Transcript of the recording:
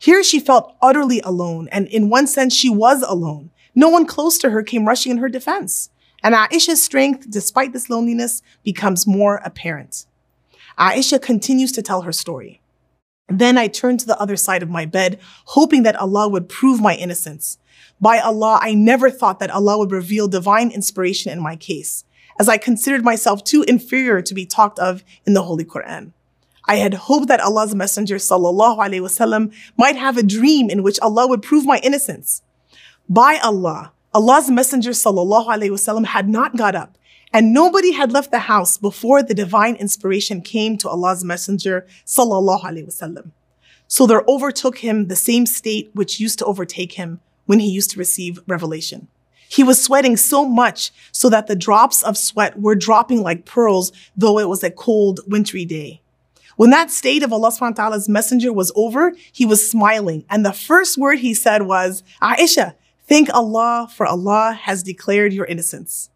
Here she felt utterly alone, and in one sense, she was alone. No one close to her came rushing in her defense. And Aisha's strength, despite this loneliness, becomes more apparent. Aisha continues to tell her story. Then I turned to the other side of my bed, hoping that Allah would prove my innocence. By Allah, I never thought that Allah would reveal divine inspiration in my case, as I considered myself too inferior to be talked of in the Holy Quran. I had hoped that Allah's Messenger wasallam might have a dream in which Allah would prove my innocence. By Allah, Allah's Messenger wasallam had not got up, and nobody had left the house before the divine inspiration came to Allah's Messenger. So there overtook him the same state which used to overtake him when he used to receive revelation. He was sweating so much so that the drops of sweat were dropping like pearls, though it was a cold, wintry day. When that state of Allah subhanahu wa ta'ala's messenger was over, he was smiling. And the first word he said was, Aisha, thank Allah for Allah has declared your innocence.